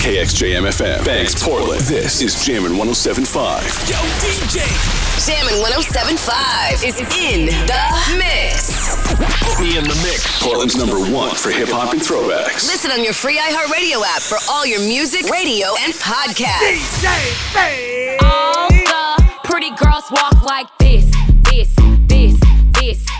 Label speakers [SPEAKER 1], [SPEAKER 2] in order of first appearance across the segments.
[SPEAKER 1] KXJM FM, Banks, Portland. This is Jammin' 1075.
[SPEAKER 2] Yo, DJ.
[SPEAKER 3] Jammin' 1075 is in the mix.
[SPEAKER 1] Put me in the mix. Portland's number one for hip hop and throwbacks.
[SPEAKER 3] Listen on your free iHeartRadio app for all your music, radio, and podcasts.
[SPEAKER 2] DJ
[SPEAKER 4] All the pretty girls walk like this, this, this, this, this.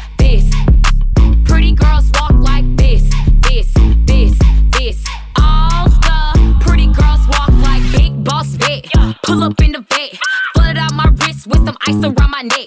[SPEAKER 4] Pull up in the vet, flood out my wrist with some ice around my neck.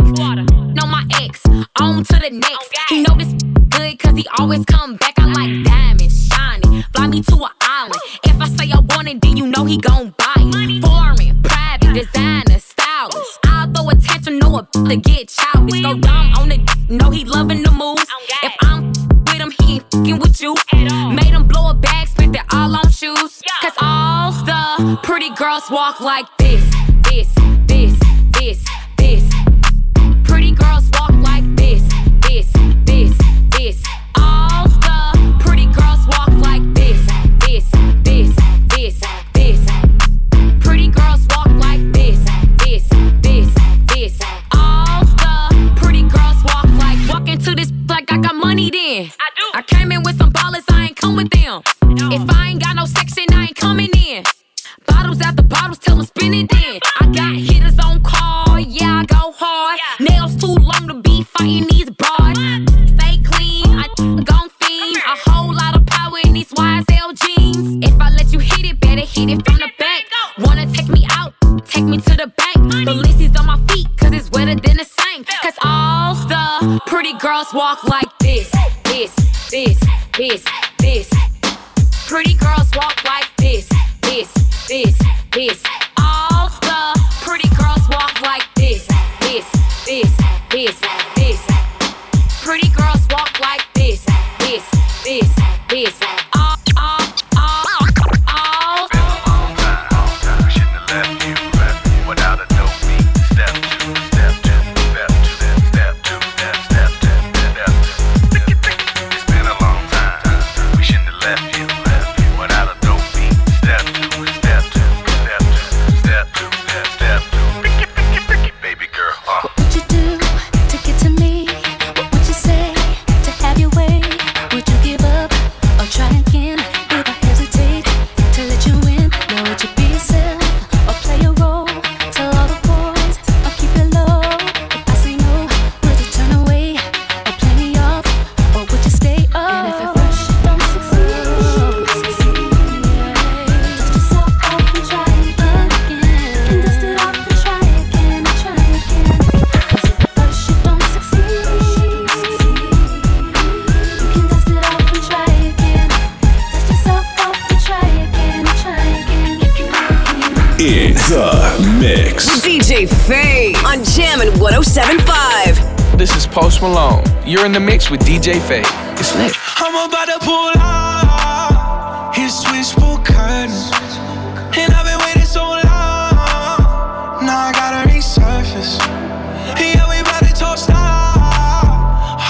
[SPEAKER 4] Know my ex, on to the next. He know this good cause he always come back. I like diamonds, shiny. Fly me to an island. If I say I want it, then you know he gon' buy it. Foreign, private, designer, stylish. I'll throw attention, know a to get childish. Go dumb on it, know he loving the moves. If I'm with him, he ain't fucking with you. Made him blow a bag, spent it all on shoes. Cause the pretty girls walk like this, this, this, this, this. Pretty girls walk like this, this, this, this. All the pretty girls walk like this, this, this, this, this. Pretty girls walk like this, this, this, this. All the pretty girls walk like walk into this like I got money then. I do. I came in with some ballers, I ain't come with them. If I ain't got no section, I spin it.
[SPEAKER 5] Malone. You're in the mix with DJ Faye. It's lit.
[SPEAKER 2] I'm about to pull out his switchboard curtains. And I've been waiting so long. Now I gotta resurface. Yeah, we about to toast out.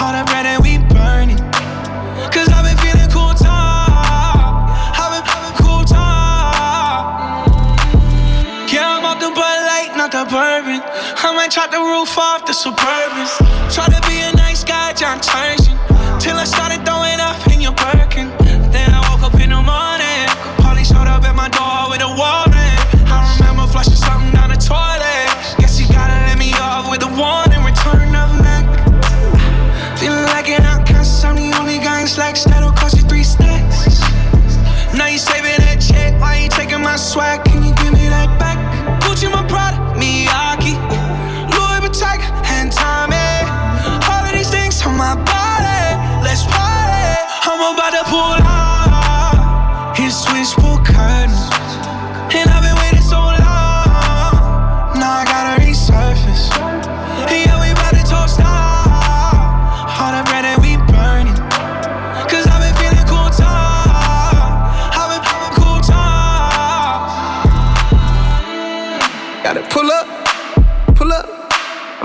[SPEAKER 2] All that bread and we burning. Cause I've been feeling cool time. I've been feeling cool time. Yeah, I'm off the Bud Light, not the bourbon. I might chop the roof off the Suburbans.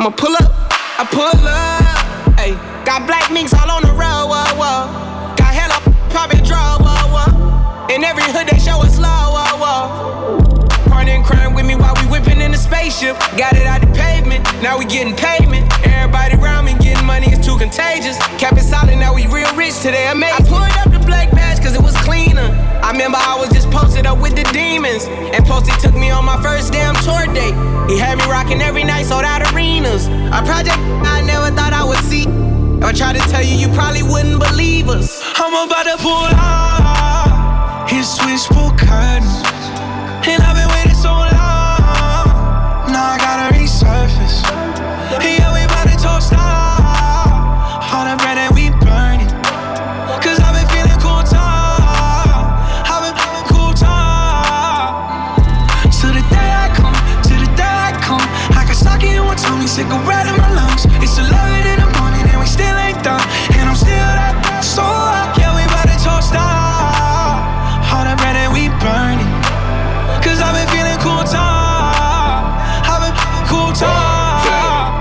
[SPEAKER 5] I'ma pull up, I pull up. Ayy, got black minks all on the road, whoa, whoa. Got hella popping draw, whoa, whoa. In every hood they show us love, whoa, whoa. Partner crime with me while we whippin' in the spaceship. Got it out the pavement, now we gettin' payment. Everybody around me gettin' money is too contagious. Cap it solid, now we real rich today, I amazing. I pulled up the black badge cause it was cleaner. I remember I was just posted up with the demons. And Posty took me on my first damn tour date. He had me rocking every night, sold out arenas. A project I never thought I would see. If I tried to tell you, you probably wouldn't believe us.
[SPEAKER 2] I'm about to pull out his switchboard curtains. And I've It's 11 in the morning and we still ain't done. And I'm still that so up. Yeah, we about to toast out. All the bread that we burning. Cause I've been feeling cool time. I've been cool time.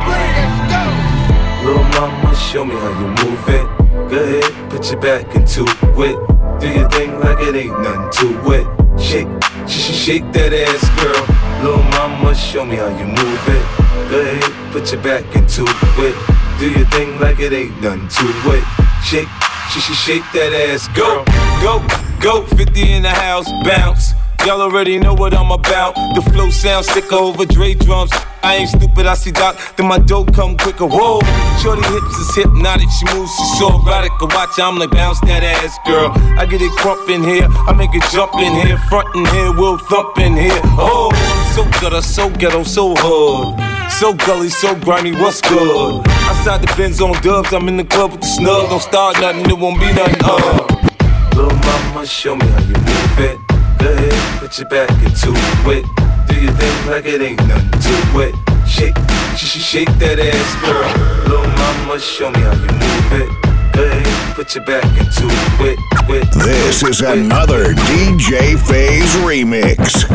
[SPEAKER 6] Little mama, show me how you move it. Go ahead, put your back into it. Do your thing like it ain't nothing to it. Shake, sh- sh- shake that ass, girl. Little mama, show me how you move it. Go ahead, put your back into Do your thing like it ain't nothing to it. Shake, she sh- shake that ass, girl.
[SPEAKER 7] Go, go, 50 in the house, bounce. Y'all already know what I'm about. The flow sounds sicker over Dre drums. I ain't stupid, I see Doc, then my dough come quicker. Whoa, shorty hips is hypnotic, she moves, she's so erotic. Watch, I'm like bounce that ass, girl. I get it crump in here, I make it jump in here, front in here, we'll thump in here. Oh, so gutter, so ghetto, so hood. So gully, so grimy, what's good? Outside the Benz on dubs, I'm in the club with the snug. Don't start nothing, it won't be nothing. Uh.
[SPEAKER 6] Little mama, show me how you move it. Go ahead, put your back into it. Do your thing like it ain't nothing to it. Shake, sh- sh- shake that ass, girl. Little mama, show me how you move it. Go ahead, put your back into it. it
[SPEAKER 8] This is another DJ Phase remix.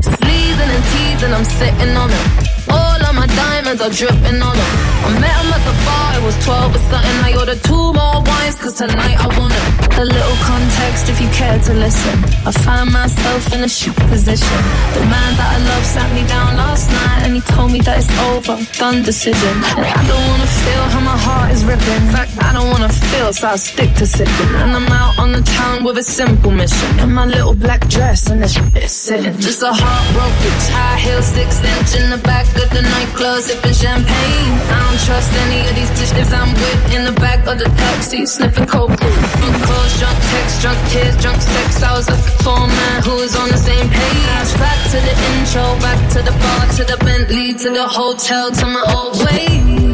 [SPEAKER 9] Sleezing and teasing, I'm sitting on them. All of my diamonds are dripping on them. I met him at the bar, it was 12 or something. I ordered two more wines, cause tonight I want. A little context if you care to listen. I find myself in a shoot position. The man that I love sat me down last night and he told me that it's over, done decision. And I don't wanna feel wanna feel, so I stick to sipping. And I'm out on the town with a simple mission. In my little black dress and this is sitting. Just a heartbroken high heel, six inch in the back of the nightclub, sipping champagne. I don't trust any of these bitches I'm with in the back of the taxi, sniffing coke. Drunk calls, drunk texts, drunk tears, drunk sex. I was looking for a man who was on the same page. Back to the intro, back to the bar, to the Bentley, to the hotel, to my old way.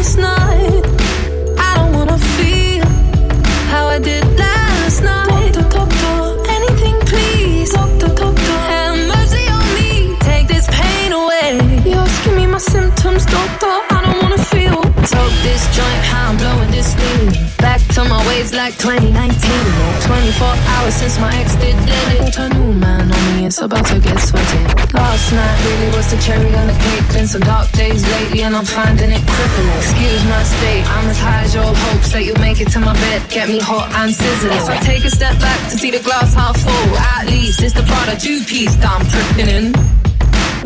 [SPEAKER 9] Last night. To my ways like 2019. 24 hours since my ex did it. Put a new man on me, it's about to get sweaty. Last night really was the cherry on the cake. Been some dark days lately, and I'm finding it crippling. Excuse my state, I'm as high as your hopes that you'll make it to my bed. Get me hot and sizzling. If I take a step back to see the glass half full, at least it's the Prada two piece that I'm tripping in.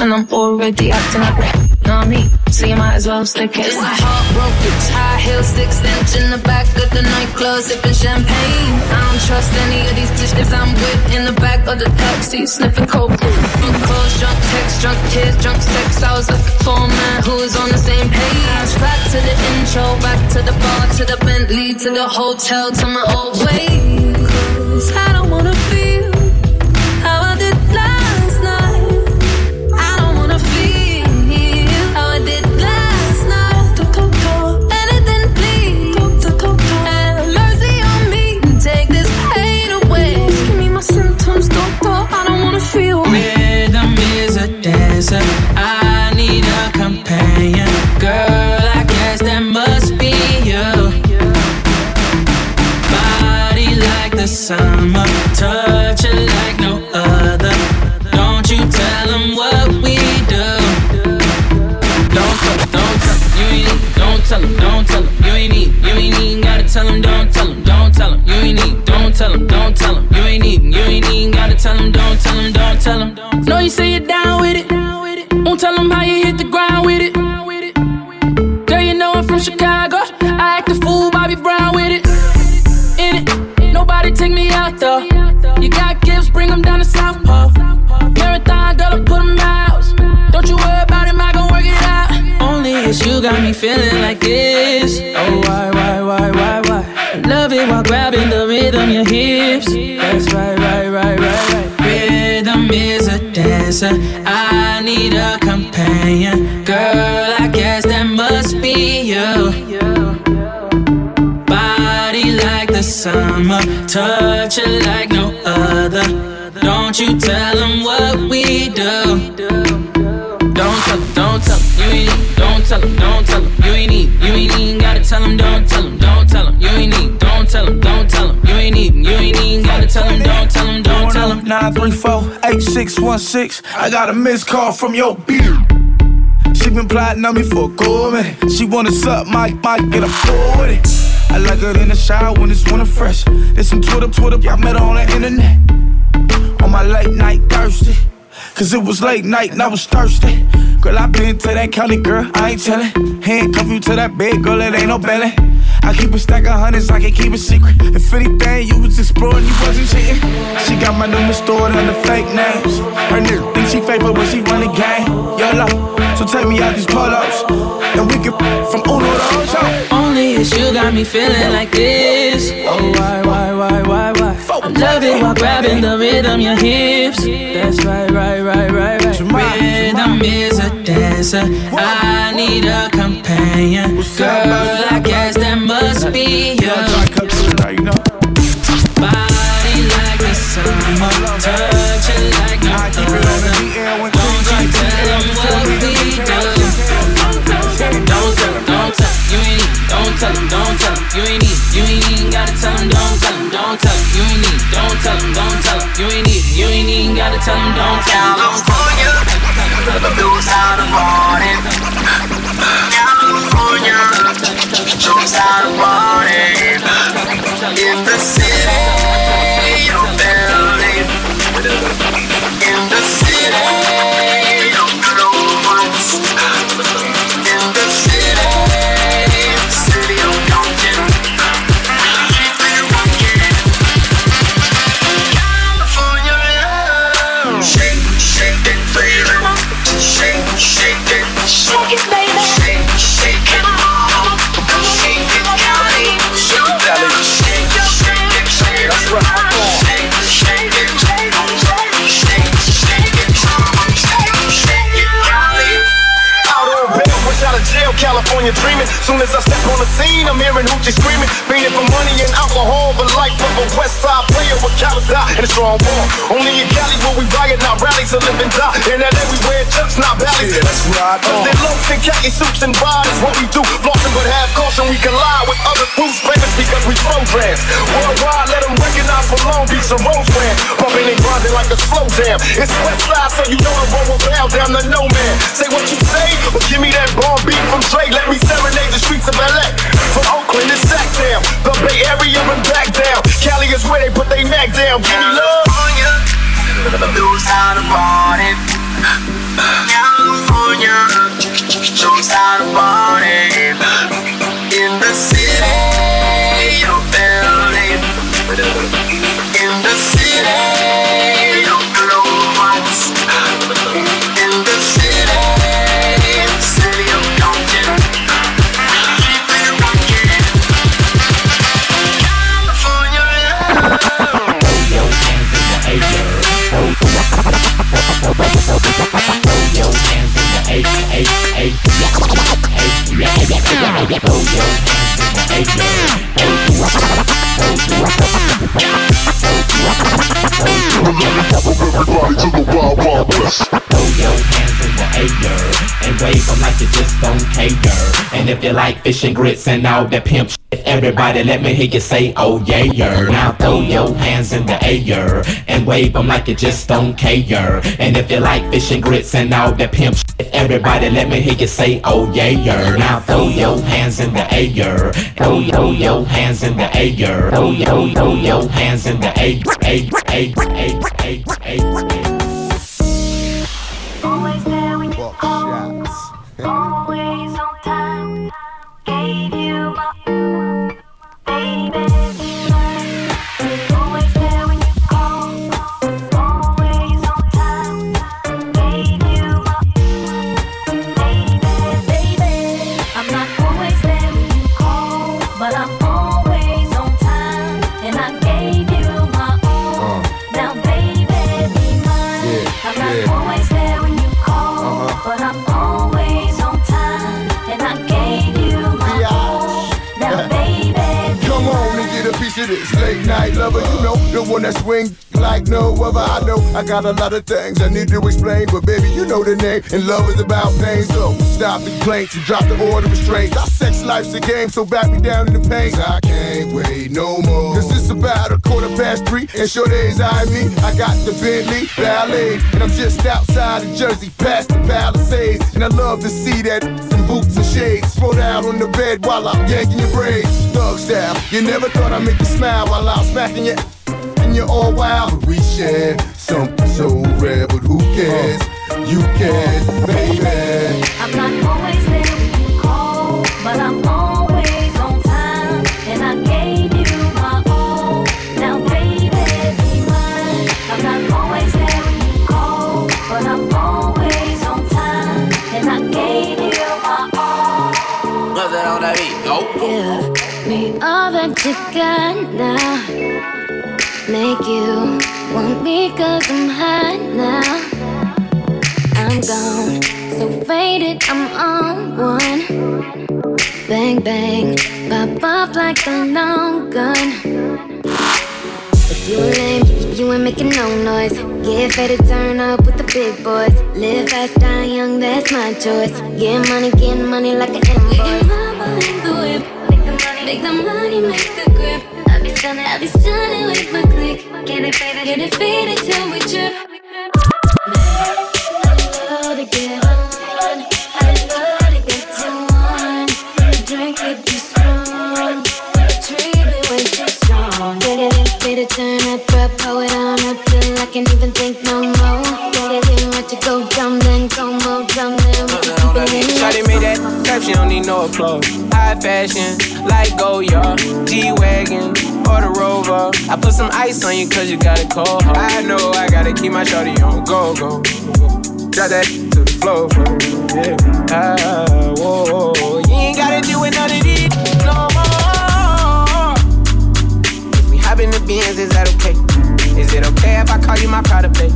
[SPEAKER 9] And I'm already acting like I mean? So you might as well stick it. It's a heartbroken high heel, six inch in the back of the nightclub, sipping champagne. I don't trust any of these bitches I'm with in the back of the taxi, sniffing coke. Drunk calls, drunk texts, drunk tears, drunk sex. I was looking for a man who was on the same page. Back to the intro, back to the bar, to the Bentley, to the hotel, to my old ways. I don't wanna feel
[SPEAKER 2] a. I need a companion. Girl, I guess that must be you. Body like the summer. Touch it like no other. Don't you tell them what we do. Don't tell them, don't tell them, you ain't need, don't tell them, don't tell them, you ain't need, you ain't even gotta tell them, don't tell them, don't tell them, you ain't need, don't tell them, don't tell them, you ain't need, you ain't even gotta tell them, don't tell them, don't tell them.
[SPEAKER 10] Know you say you're down with it. Won't tell them how you hit the ground with it. Girl, you know I'm from Chicago. I act a fool, Bobby Brown with it. In it, nobody take me out though. You got gifts, bring them down to South Pole. Marathon, girl, I put them out. Don't you worry about him, I gon' work it out. Only it's you got me feeling like this. Oh, why, why, why, why, why? Love it while grabbing the rhythm, your hips. That's right, right, right, right, right. Rhythm is a dancer. I need a companion. Girl, I guess that must be you. Body like the summer, touch it like no other. Don't you tell them what we do. Don't tell them, don't tell them, you ain't need. Don't tell them, don't tell them, you ain't need. You ain't even gotta tell them, don't tell them, don't tell them, you ain't need. Don't tell them, don't tell them, you ain't even. You ain't even gotta tell them, don't tell them.
[SPEAKER 11] 934-8616. I got a missed call from your beard. She been plotting on me for a cool minute. She wanna suck my mic, get a full with it. I like her in the shower when it's winter fresh. There's some Twitter, Twitter, I met her on the internet. On my late night thirsty. Cause it was late night and I was thirsty. Girl, I been to that county, girl, I ain't tellin'. Handcuff you to that bed, girl, it ain't no belly. I keep a stack of hundreds, I can keep a secret. If anything, you was exploring, you wasn't cheating. She got my number stored under fake names. Her nigga think she fake, but when she run the game, YOLO. So take me out these pull-ups, and we can from Uno to Ocho.
[SPEAKER 10] Only it's you got me feeling like this. Oh, why, why, why, why, why? I love it while grabbing the rhythm, your hips. That's right, right, right, right, right. Rhythm is a dancer. I need a companion. Girl, I guess that must be you. Don't tell them, you ain't need. You ain't even gotta tell them, don't tell them, don't tell them, you ain't need. Don't tell them, don't tell them, you ain't need. You ain't even gotta tell them, don't tell them, don't tell them.
[SPEAKER 12] knows how to party. California knows how to party. In the city, you're building.
[SPEAKER 13] Dreaming. Soon as I step on the scene, I'm hearing hoochie screaming. Fiending for money and alcohol, the life of a West Side player with callous eye and a strong wall. Only in Cali will we riot, not rally to live and die. In LA we wear chucks, not Ballys. Yeah, that's right. Cause they're loafs and khaki suits and riders. What we do, flossing but have caution. We collide with other groups, famous because we programs. Worldwide, let them recognize from Long Beach to Rosecrans. Pumping and grinding like a slow jam. It's West Side, so you know the road will bow down to no man. Say what you say, or give me that bomb beat from Dre. Let me serenade the streets of LA. From Oakland to Sactown, the Bay Area
[SPEAKER 14] Throw your hands in the air and wave them like you just don't care. And if you like fish and grits and all that pimp shit, everybody let me hear you say, oh yeah, yeah. Now throw your hands in the air and wave them like you just don't care. And if you like fish and grits and all that pimp shit, everybody let me hear you say, oh yeah, yeah. Now throw your hands in the air, throw, throw your hands in the air, throw, throw, throw your hands in the air, air, air, air, air, air.
[SPEAKER 15] I
[SPEAKER 16] got a lot of things I need to explain, but baby, you know the name. And love is about pain. So stop the complaints and drop the order of restraints. Our sex life's a game, so back me down in the pain. I can't wait no more. Cause it's about a quarter past three, and sure days I me. I got the Bentley Ballet, and I'm just outside of Jersey, past the Palisades. And I love to see that some boots and shades. Throw out on the bed while I'm yanking your braids. Thug style, you never thought I'd make you smile while I'm smacking you. And you're all wild, but we share something so rare. But who cares? You can, baby.
[SPEAKER 15] I'm not always there when you call, but I'm always on time. And I gave you my all. Now, baby, be mine. I'm not always there when you call, but I'm always on time. And I gave you my all.
[SPEAKER 5] What's that on that beat? Go.
[SPEAKER 15] Give me all that you got now. Make you want me cause I'm hot now. I'm gone, so faded, I'm on one. Bang, bang, pop off like a long gun. If you lame, you ain't making no noise. Get ready to turn up with the big boys. Live fast, die young, that's my choice. Get money, get money like an invoice. Make the whip, make the money, make the grip. I be stunning, I be stunning with my click. Get it faded, get it faded till we trip. I love to get on, I love to get to one. The drink be strong, the way too strong. Get it faded, turn up, up, pull it on up till I can't even think
[SPEAKER 5] need no applause. High fashion, like go Goyard, G-Wagon, or the Rover. I put some ice on you cause you got a cold heart. I know I gotta keep my shawty on go, go. Drop that to the floor, floor, yeah. Ah, whoa, whoa. You ain't gotta do it none of these no more. If we hop in the Benz, is that okay? Is it okay if I call you my pride babe?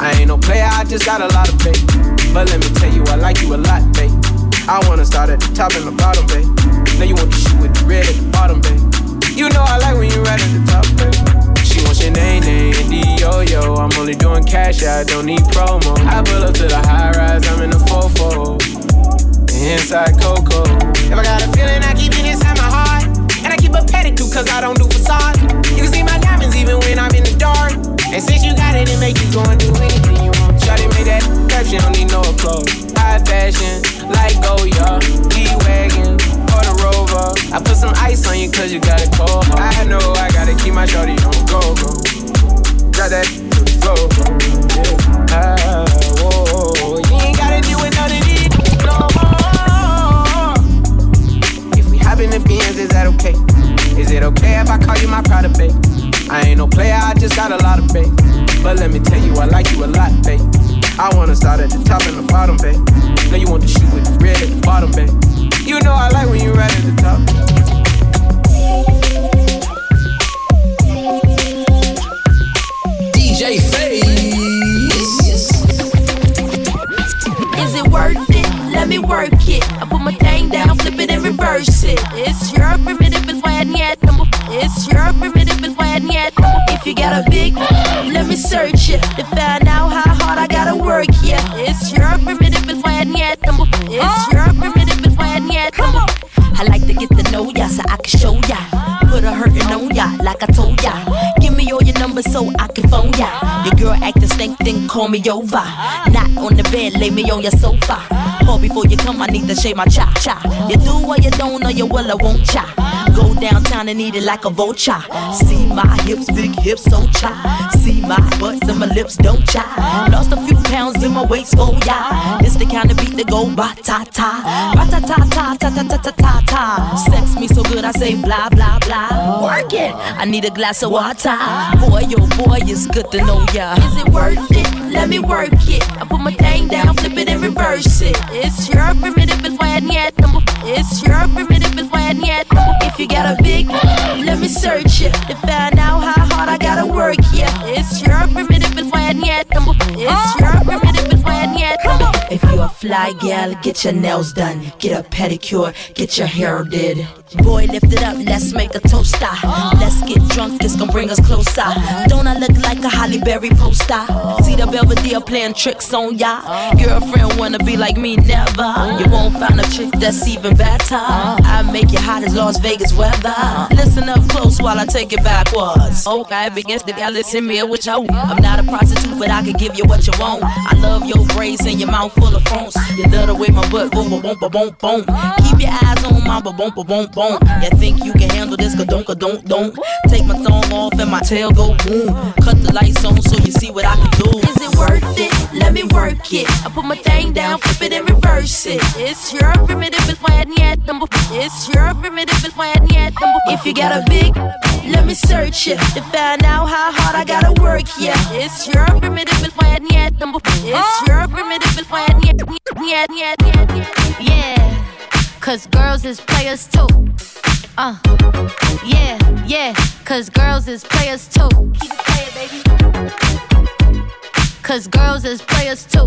[SPEAKER 5] I ain't no player, I just got a lot of faith. But let me tell you, I like you a lot, babe. I wanna start at the top and the bottom, babe. Now you want the shoe with the red at the bottom, babe. You know I like when you right at the top, babe. She wants your name, name, and yo-yo. I'm only doing cash, I don't need promo. I pull up to the high rise, I'm in the fofo. Inside Coco. If I got a feeling, I keep it inside my heart. And I keep a pedicure, cause I don't do facade. You can see my diamonds even when I'm in the dark. And since you got it, it make you go and do anything you want. That she don't need no applause. High fashion, like oh, Goyard, G-Wagon, or the Rover. I put some ice on you cause you got a cold. I know I gotta keep my shawty on go, go. Drop that to the floor. Ain't gotta do it none of these no more. If we is that okay? Is it okay if I call you my? I ain't no player, I just got a lot of faith. But let me tell you, I like you a lot, babe. I wanna start at the top and the bottom, babe. Now you want the shoe with the red at the bottom, babe. You know I like when you right at the top.
[SPEAKER 17] DJ Face.
[SPEAKER 18] Is it worth it? Let me work it. I put my thing down, flip it and reverse it. It's your primitive is why I need number. It's your primitive is why I need If you got a big, let me search it to Yeah, it's your primitive is why I need. It's your primitive is why I need. I like to get to know ya so I can show ya. Put a hurtin' on ya like I told ya. Give me all your numbers so I can phone ya. Your girl acting stink, then call me over. Not on the bed, lay me on your sofa. Call before you come, I need to shave my cha cha. You do or you don't, or you will, I won't cha. Go downtown and eat it like a vulture. See my hips, big hips, so cha. See my butts and my lips, don't cha. Lost a few pounds in my waist, oh yeah. It's the kind of beat that go ba ta ta, ba ta ta ta ta ta ta ta ta ta. Sex me so good, I say blah blah blah. Work it. I need a glass of water. Boy, oh boy, it's good to know ya. Is it worth it? Let me work it. I put my thing down, flip it and reverse it. It's your primitive, is why I need. It's your primitive, is why I need. If you got a big, let me search it to find out how hard I gotta work. Yeah, it's your primitive, is why I need number. It's oh. your primitive, If you a Fly gal, get your nails done, get a pedicure, get your hair did. Boy, lift it up, let's make a toast. ah. Let's get drunk, this gon' bring us closer. Don't I look like a Halle Berry poster? See the Belvedere playing tricks on ya. Girlfriend wanna be like me, never. You won't find a chick that's even better. I make you hot as Las Vegas weather. Listen up close while I take it backwards. Okay, begins to y'all listen me with you. I'm not a prostitute, but I can give you what you want. I love your braids and your mouth full of phones. You love the way my butt boom, boom, boom, boom, boom, boom. Keep your eyes on my boom, boom, boom, boom, boom. You think you can handle this? Ka don't, ka don't, don't. Take my thumb off and my tail go boom. Cut the lights on so you see what I can do. Is it worth it? Let me work it. I put my thing down, flip it and reverse it. It's your primitive is why number. It's your primitive is why number. If you got a big, let me search it to find out how hard I gotta work. Yeah, it's your primitive is why number. It's your primitive is why
[SPEAKER 19] Yeah, yeah. cause girls is players too. Uh, yeah, yeah, cause girls is players too. Keep it playing, baby. Cause girls is players too.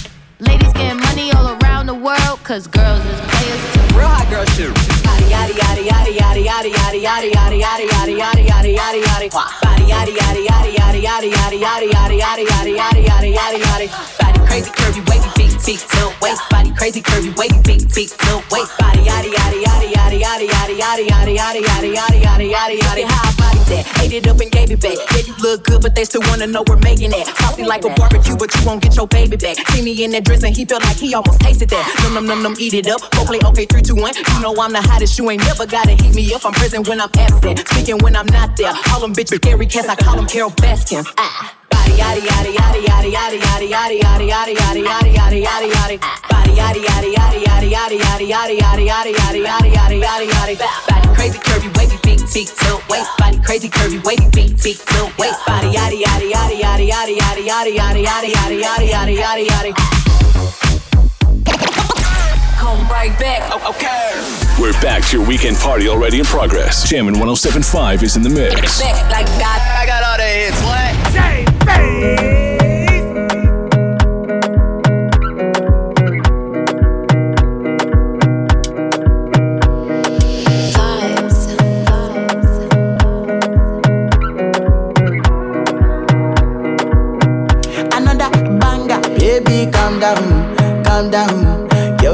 [SPEAKER 19] Ladies getting money all around the world, cause girls is players too.
[SPEAKER 20] Real hot girl shit. Yaddy yaddy yaddy yaddy yaddy yaddy yaddy yaddy yaddy yaddy yaddy yaddy yaddy yaddy yaddy. Body yaddy yaddy yaddy yaddy yaddy yaddy yaddy yaddy yaddy yaddy yaddy yaddy yaddy yaddy. Body crazy curvy wavy big big tilt waist. Body crazy curvy wavy big big tilt waist. Body yaddy yaddy yaddy yaddy yaddy yaddy yaddy yaddy yaddy yaddy yaddy yaddy yaddy yaddy. That? Ate it up and gave it back. Yeah, you look good, but they still wanna know we're making it. Saucy like a barbecue, but you won't get your baby back. See me in that dress and he felt like he almost tasted that. Num num num num, eat it up. Go play okay, three two one. You know I'm the hottest. You ain't never gotta heat me up. I'm present when I'm absent, speaking when I'm not there. All them bitches scary cats. I call them Carole Baskins. Ah. Body yaddy yaddy yaddy yaddy yaddy yaddy yaddy yaddy yaddy yaddy yaddy yaddy yaddy yaddy. Body yaddy yaddy yaddy yaddy yaddy yaddy yaddy yaddy yaddy yaddy yaddy yaddy yaddy yaddy. Body crazy curvy wavy big big tilt waist. Body crazy curvy wavy big big tilt waist. Body yaddy yaddy yaddy yaddy yaddy yaddy yaddy yaddy yaddy yaddy yaddy yaddy yaddy. Come right back. Okay.
[SPEAKER 1] We're back to your weekend party already in progress. Jammin' 1075 is in the mix.
[SPEAKER 20] Back like God. I got all the hits. What?
[SPEAKER 21] another banger. Baby, calm down, calm down.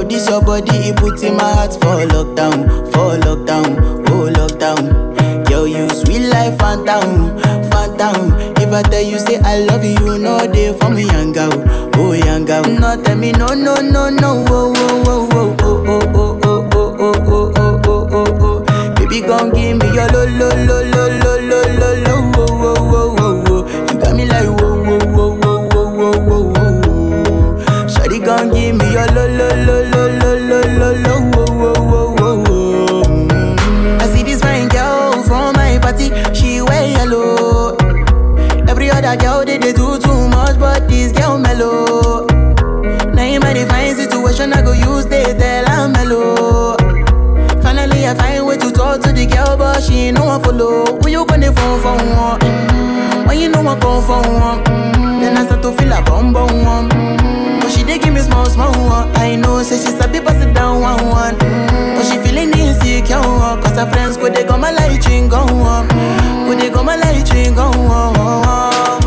[SPEAKER 21] This your body, it puts in my heart for lockdown, for lockdown, oh lockdown. Yo, you sweet life, phantom, phantom. If I tell you say I love you, you know they for me, young girl, oh young girl. No, tell me no, no, no, no, oh, oh, oh, oh, oh, oh, oh, oh, oh, oh, oh, oh, oh, oh, oh. Baby, gon' give me your lo, lo, lo, lo, lo, lo, lo, Mm-hmm. I see this fine girl from my party, she wear yellow. Every other girl they, they do too much, but this girl mellow. Now in my divine situation, I go use they tell mellow. Finally, I find way to talk to the girl, but she no one follow. Who you gonna phone for. Mm-hmm. When you know I come for mm-hmm. then I start to feel a bum bum one. Mm-hmm. But she dey give me small small one. I know, say she sabi pass it down one one. Mm-hmm. But she feeling insecure, cause her friends go they go my light ring go on, go they go my light ring go on.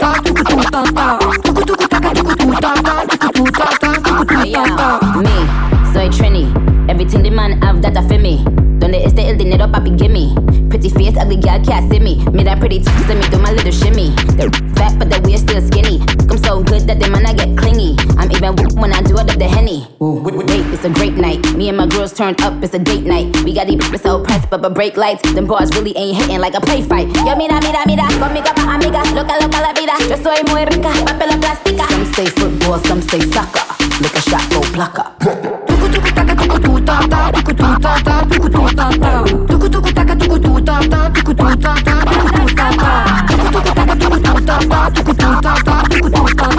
[SPEAKER 22] Me,
[SPEAKER 23] soy Trini. Everything the man have that I feel me. Donde este el dinero papi gimme. Pretty face, ugly girl can't see me. Me that pretty tits, let me do my little shimmy. They're fat but the waist still skinny. I'm so good that the man I get clingy. I'm even when I do it up the henny. Wait, it's a great night. Me and my girls turned up, it's a date night. We got these bitches so pressed, but but break lights. Them bars really ain't hitting like a play fight. Yo, mira, mira, mira, conmigo pa' amiga. Loca, loca la vida. Yo soy muy rica, papel plástica. Some say football, some say soccer. Look a shot, go plucker.
[SPEAKER 24] tuku tuku taka tuku tu ta ta tuku tu ta ta tuku tu ta ta tuku tuku taka tuku tu ta ta tuku tu ta ta tuku tu ta ta tuku tuku taka tuku tu ta ta tuku tu ta ta tuku tu ta ta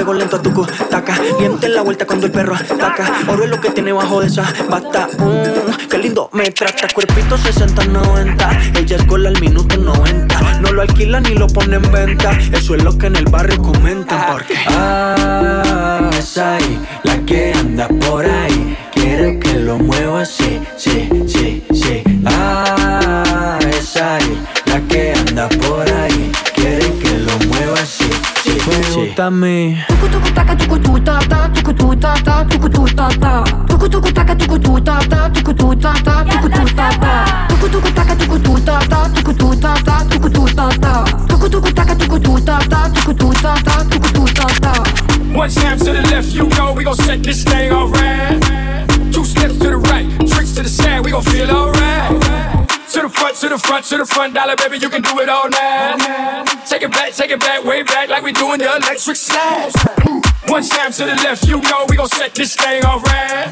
[SPEAKER 25] pego lento a tu taca? Miente la vuelta cuando el perro ataca. Oro es lo que tiene bajo de esa bata. Mm, qué lindo me trata. Cuerpito 60-90. Ella es gol al minuto 90. No lo alquila ni lo pone en venta. Eso es lo que en el barrio comentan. Porque.
[SPEAKER 26] Ah, es ahí, la que anda por ahí. Quiere que lo mueva así, sí, sí, sí.
[SPEAKER 25] Me gusta a mí.
[SPEAKER 24] Tuku tuku taka tuku tu ta ta tuku tu ta ta tuku tu ta ta. Tuku tuku taka tuku tu ta ta tuku tu ta ta tuku tu ta ta. Tuku tuku taka tuku tu ta ta tuku tu ta ta tuku tu ta ta. Tuku tuku taka tuku tu ta ta tuku tu ta ta tuku tu ta ta.
[SPEAKER 27] One step to the left, you know we gon' set this thing alright. Two steps to the right, tricks to the side, we gon' feel alright. To the front, to the front, to the front, dollar baby, you can do it all night. Take it back, take it back, way back, like we doing the electric slide. One step to the left, you know we gon' set this thing alright.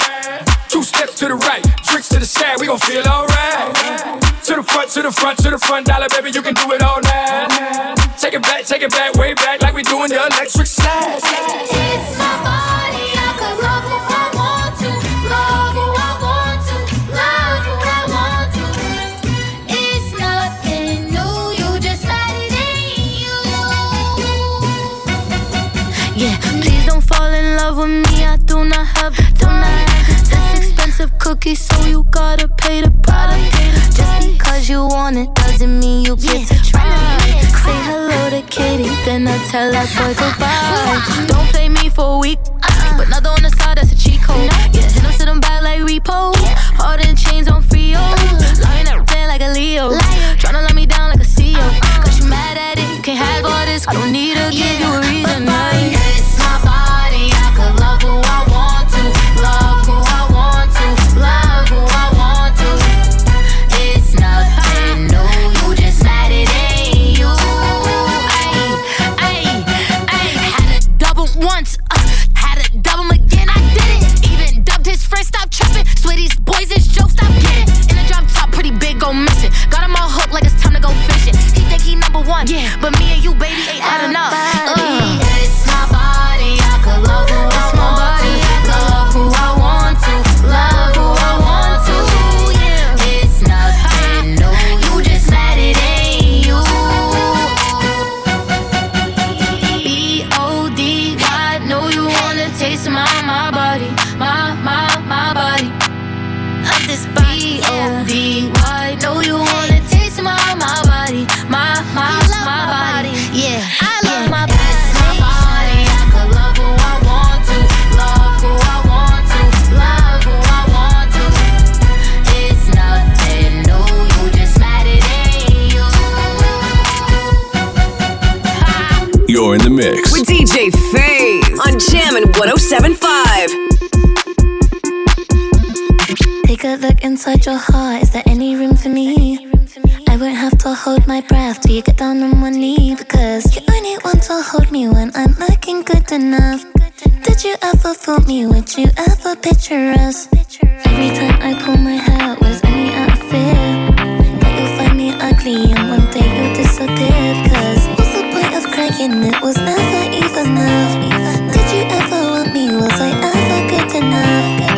[SPEAKER 27] Two steps to the right, tricks to the side, we gon' feel alright. To the front, to the front, to the front, dollar baby, you can do it all night. Take it back, take it back, way back, like we doing the electric slide.
[SPEAKER 28] The. This expensive cookie, so you gotta pay the price. Just because you want it doesn't mean you get to try. Say hello to Katie, then I tell that boy goodbye. Don't play me for a week. But nothing on the side, that's a cheat code. Yeah, hit him, sit him back like repo. Hard in chains on Frio. Lying there like a Leo. Tryna let me down like a CEO. Cause you mad at it, you can't have all this. I don't need to give you the
[SPEAKER 1] mix.
[SPEAKER 3] With DJ Faze on Jammin' 1075.
[SPEAKER 28] Take a look inside your heart. Is there any room for me? I won't have to hold my breath till you get down on one knee because you only want to hold me when I'm looking good enough. Did you ever fool me? Would you ever picture us? Every time I pull my hair was only out of fear that you'll find me ugly and one day you'll disappear. Crying? It was never even enough. Did you ever want me? Was I ever good enough?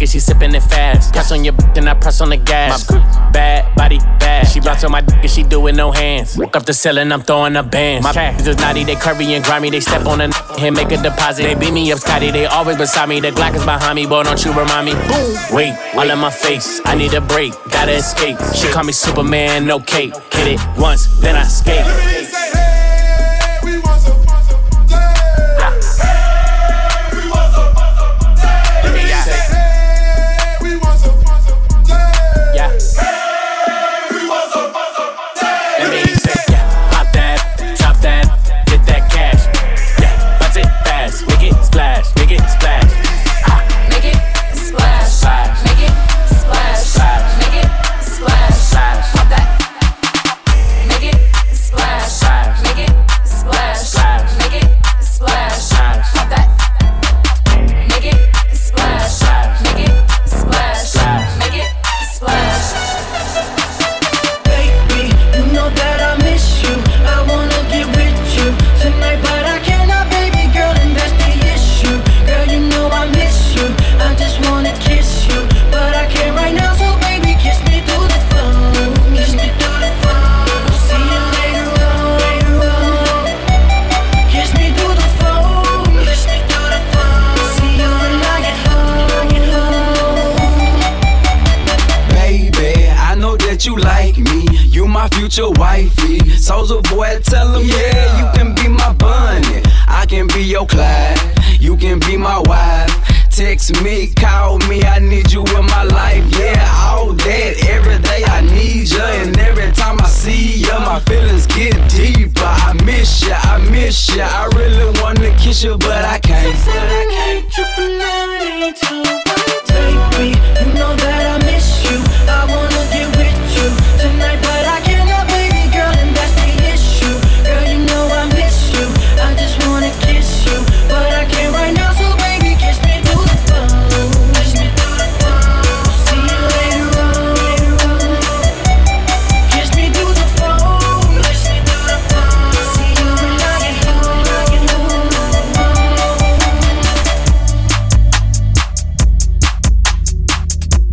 [SPEAKER 10] And she sipping it fast. Press on your b- and I press on the gas. My bad body bad. She bounce on my dick and she do it no hands. Walk up the ceiling, I'm throwing up bands. My cash is naughty, they curvy and grimy. They step on a and make a deposit. They beat me up, Scotty. They always beside me. The Glock is behind me, boy. Don't you remind me? Boom. Wait, all in my face. I need a break, gotta escape. She call me Superman, no cape. Hit it once, then I skate.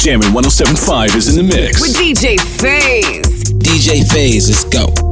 [SPEAKER 1] Jammin' 1075 is in the mix.
[SPEAKER 3] With DJ FaZe.
[SPEAKER 29] DJ FaZe, let's go.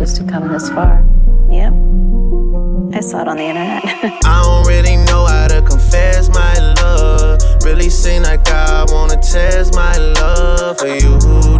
[SPEAKER 2] just to come this far. Yep. I saw it on the internet. I don't really know how to confess my love. Really seem like
[SPEAKER 30] I wanna test my love for you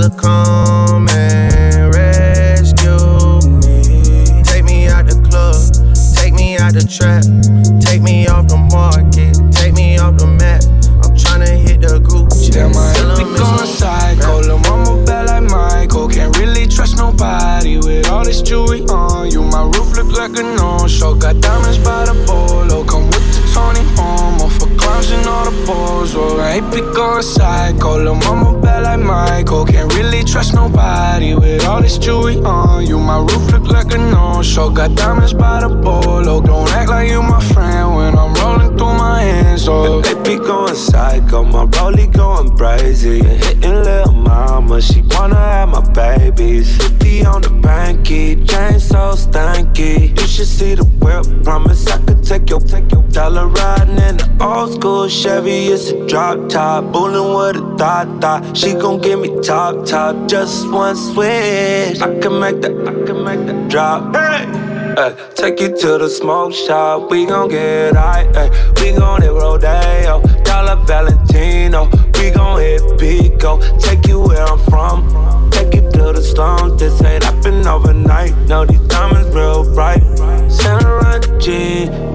[SPEAKER 30] The come. See the whip. Promise I could take your, take your dollar riding in the old school Chevy. It's a drop top. Bullin' with a thought thought. She gon' give me top top. Just one switch. I can make that, I can make that drop. Hey. Uh, take you to the smoke shop, we gon' get high. Uh, we gon' hit Rodeo, Dollar Valentino. We gon' hit Pico, take you where I'm from. Take you to the slums, this ain't happen overnight. No, these diamonds real bright.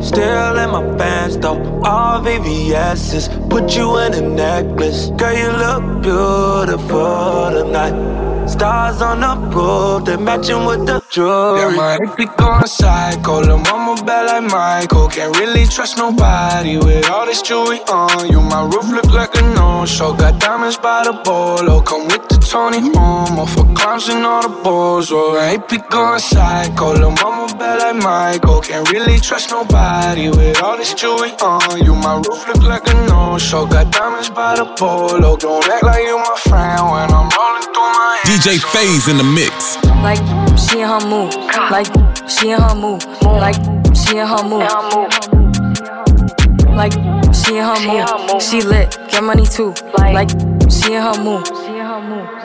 [SPEAKER 30] Still in my pants though. All VVS's, put you in a necklace. Girl, you look beautiful tonight. Stars on the roof, they matching with the jewelry.
[SPEAKER 2] Yeah, my hippie be going psycho. Lil' mama bad like Michael. Can't really trust nobody with all this jewelry on you. My roof look like a no-show. Got diamonds by the bolo. Come with the Tony Momo for clowns and all the balls. Oh, ain't be going psycho. Lil' mama bad like Michael. Can't really trust nobody with all this jewelry on you. My roof look like a no-show. Got diamonds by the polo. Don't act like you my friend when I'm rolling my.
[SPEAKER 1] DJ FaZe in the mix.
[SPEAKER 31] Like she in her move. Like she in her move. Like she in her move. Like she in her move. She lit. Get money too. Like she in her move. She in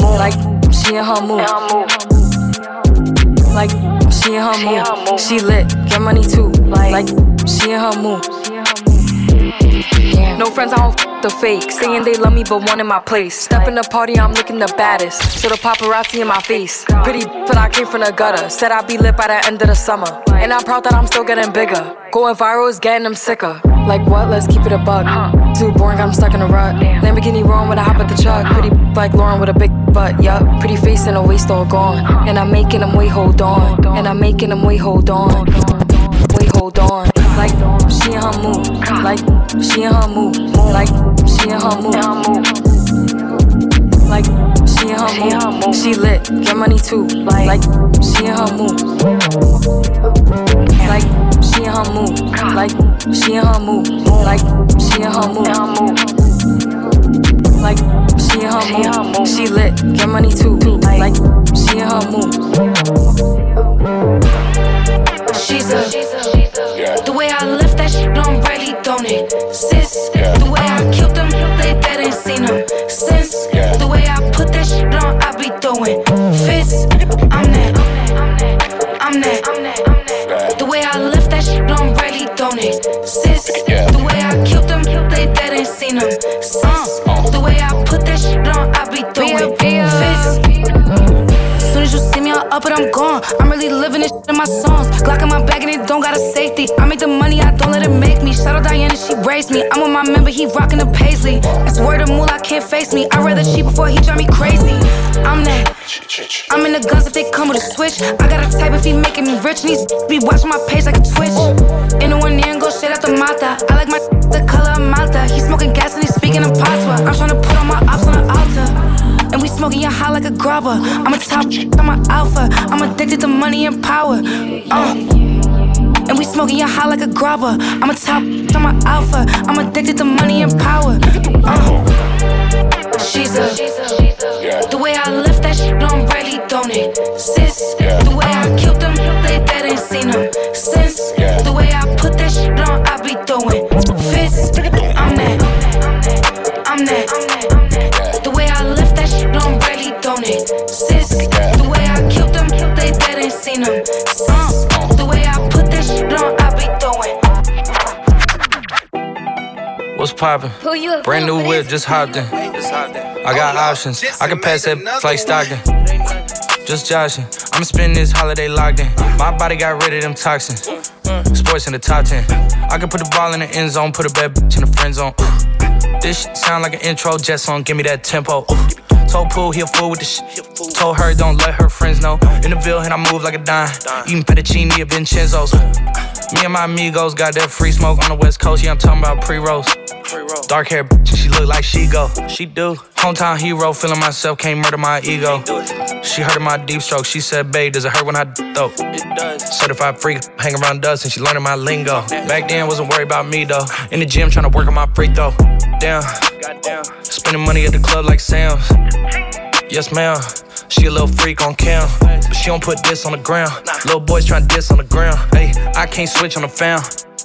[SPEAKER 31] Like, she in her mood. Like, she in her mood. She lit, get money too. Like, she in her mood. No friends, I don't f the fake. Saying they love me, but one in my place. Step in the party, I'm looking the baddest. So the paparazzi in my face. Pretty, but I came from the gutter. Said I'd be lit by the end of the summer. And I'm proud that I'm still getting bigger. Going viral is getting them sicker. Like what? Let's keep it a bug. Too boring, I'm stuck in a rut. Lamborghini roaring when I hop at the truck. Pretty like Lauren with a big butt, yup. Pretty face and a waist all gone. And I'm making them wait, hold on. And I'm making them wait, hold on. Wait, hold on. Like she in her mood. Like she in her mood. Like she in her mood. Like she in her mood. She lit, get money too. Like she in her mood. Like she in her mood. Like she in her mood. Like she in her mood. Like she in her mood. She lit, get money too. Like she in her mood.
[SPEAKER 24] She's a. The way I left that shit on Riley, don't it? Sis, the way I killed them, they dead ain't seen them since. The way I put that shit on, I be throwing fists. Soon as you see me, I'll up it, I'm gone. I'm really living this shit in my songs. Glock in my bag and it don't got a safety. I make the money, I don't let it make me. Shout out Diana, she raised me. I'm with my member, he rockin' the paisley. That's word of moolah, can't face me. I'd rather cheat before he drive me crazy. I'm that. I'm in the guns if they come with a switch. I got a type if he making me rich. And these be watching my page like a twitch. In the one near and go straight out the mata. I like my the color of Malta. He smoking gas and he speaking in patois. I'm trying to put all my ops on the altar. Smoking your high like a grubber. I'm a top, I'm an alpha. I'm addicted to money and power. Uh. And we smoking your high like a grubber. I'm a top, I'm an alpha. I'm addicted to money and power. Uh. She's a. The way I left that shit on Riley, don't it? Sis, the way I killed them, they dead ain't seen them since. The way I put that shit on, I be throwing fists. I'm that. I'm that. The way I left that
[SPEAKER 4] poppin'? Brand new whip, just hopped in. I got options. I can pass that like Stockton. Just joshing. I'ma spend this holiday locked in. My body got rid of them toxins. Sports in the top 10. I can put the ball in the end zone, put a bad bitch in the friend zone. This shit sound like an intro jet song, give me that tempo. Told Pooh he a fool with the shit. Told her don't let her friends know. In the Ville, and I move like a dime. Eating fettuccine at Vincenzo's. Me and my amigos got that free smoke on the west coast. Yeah, I'm talking about pre-rolls. Dark hair, bitch, she look like she go. She do. Hometown hero, feeling myself, can't murder my ego. She heard of my deep stroke. She said, babe, does it hurt when I though? It does. Certified freak, hang around dust, and she learning my lingo. Back then, wasn't worried about me though. In the gym, trying to work on my free throw. Damn. Spending money at the club like Sam's. Yes, ma'am. She a little freak on cam, but she don't put this on the ground. Little boys trying to diss on the ground. Hey, I can't switch on the fan.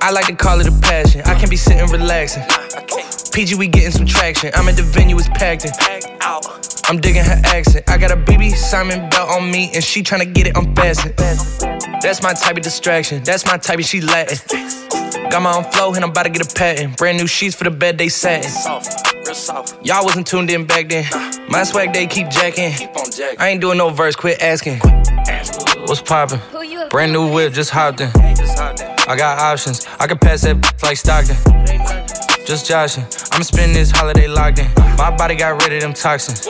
[SPEAKER 4] I like to call it a passion. I can be sitting relaxing. PG, we getting some traction. I'm at the venue, it's packed in. I'm digging her accent. I got a BB Simon belt on me, and she tryna get it unfastened. That's my type of distraction. That's my type of she Latin. Got my own flow, and I'm about to get a patent. Brand new sheets for the bed they satin. Y'all wasn't tuned in back then. My swag they keep jacking. I ain't doing no verse, quit asking. What's poppin'? Brand new whip, just hopped in. I got options. I can pass that like Stockton. Just joshing. I'ma spend this holiday locked in. My body got rid of them toxins.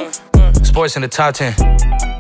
[SPEAKER 4] Sports in the top 10.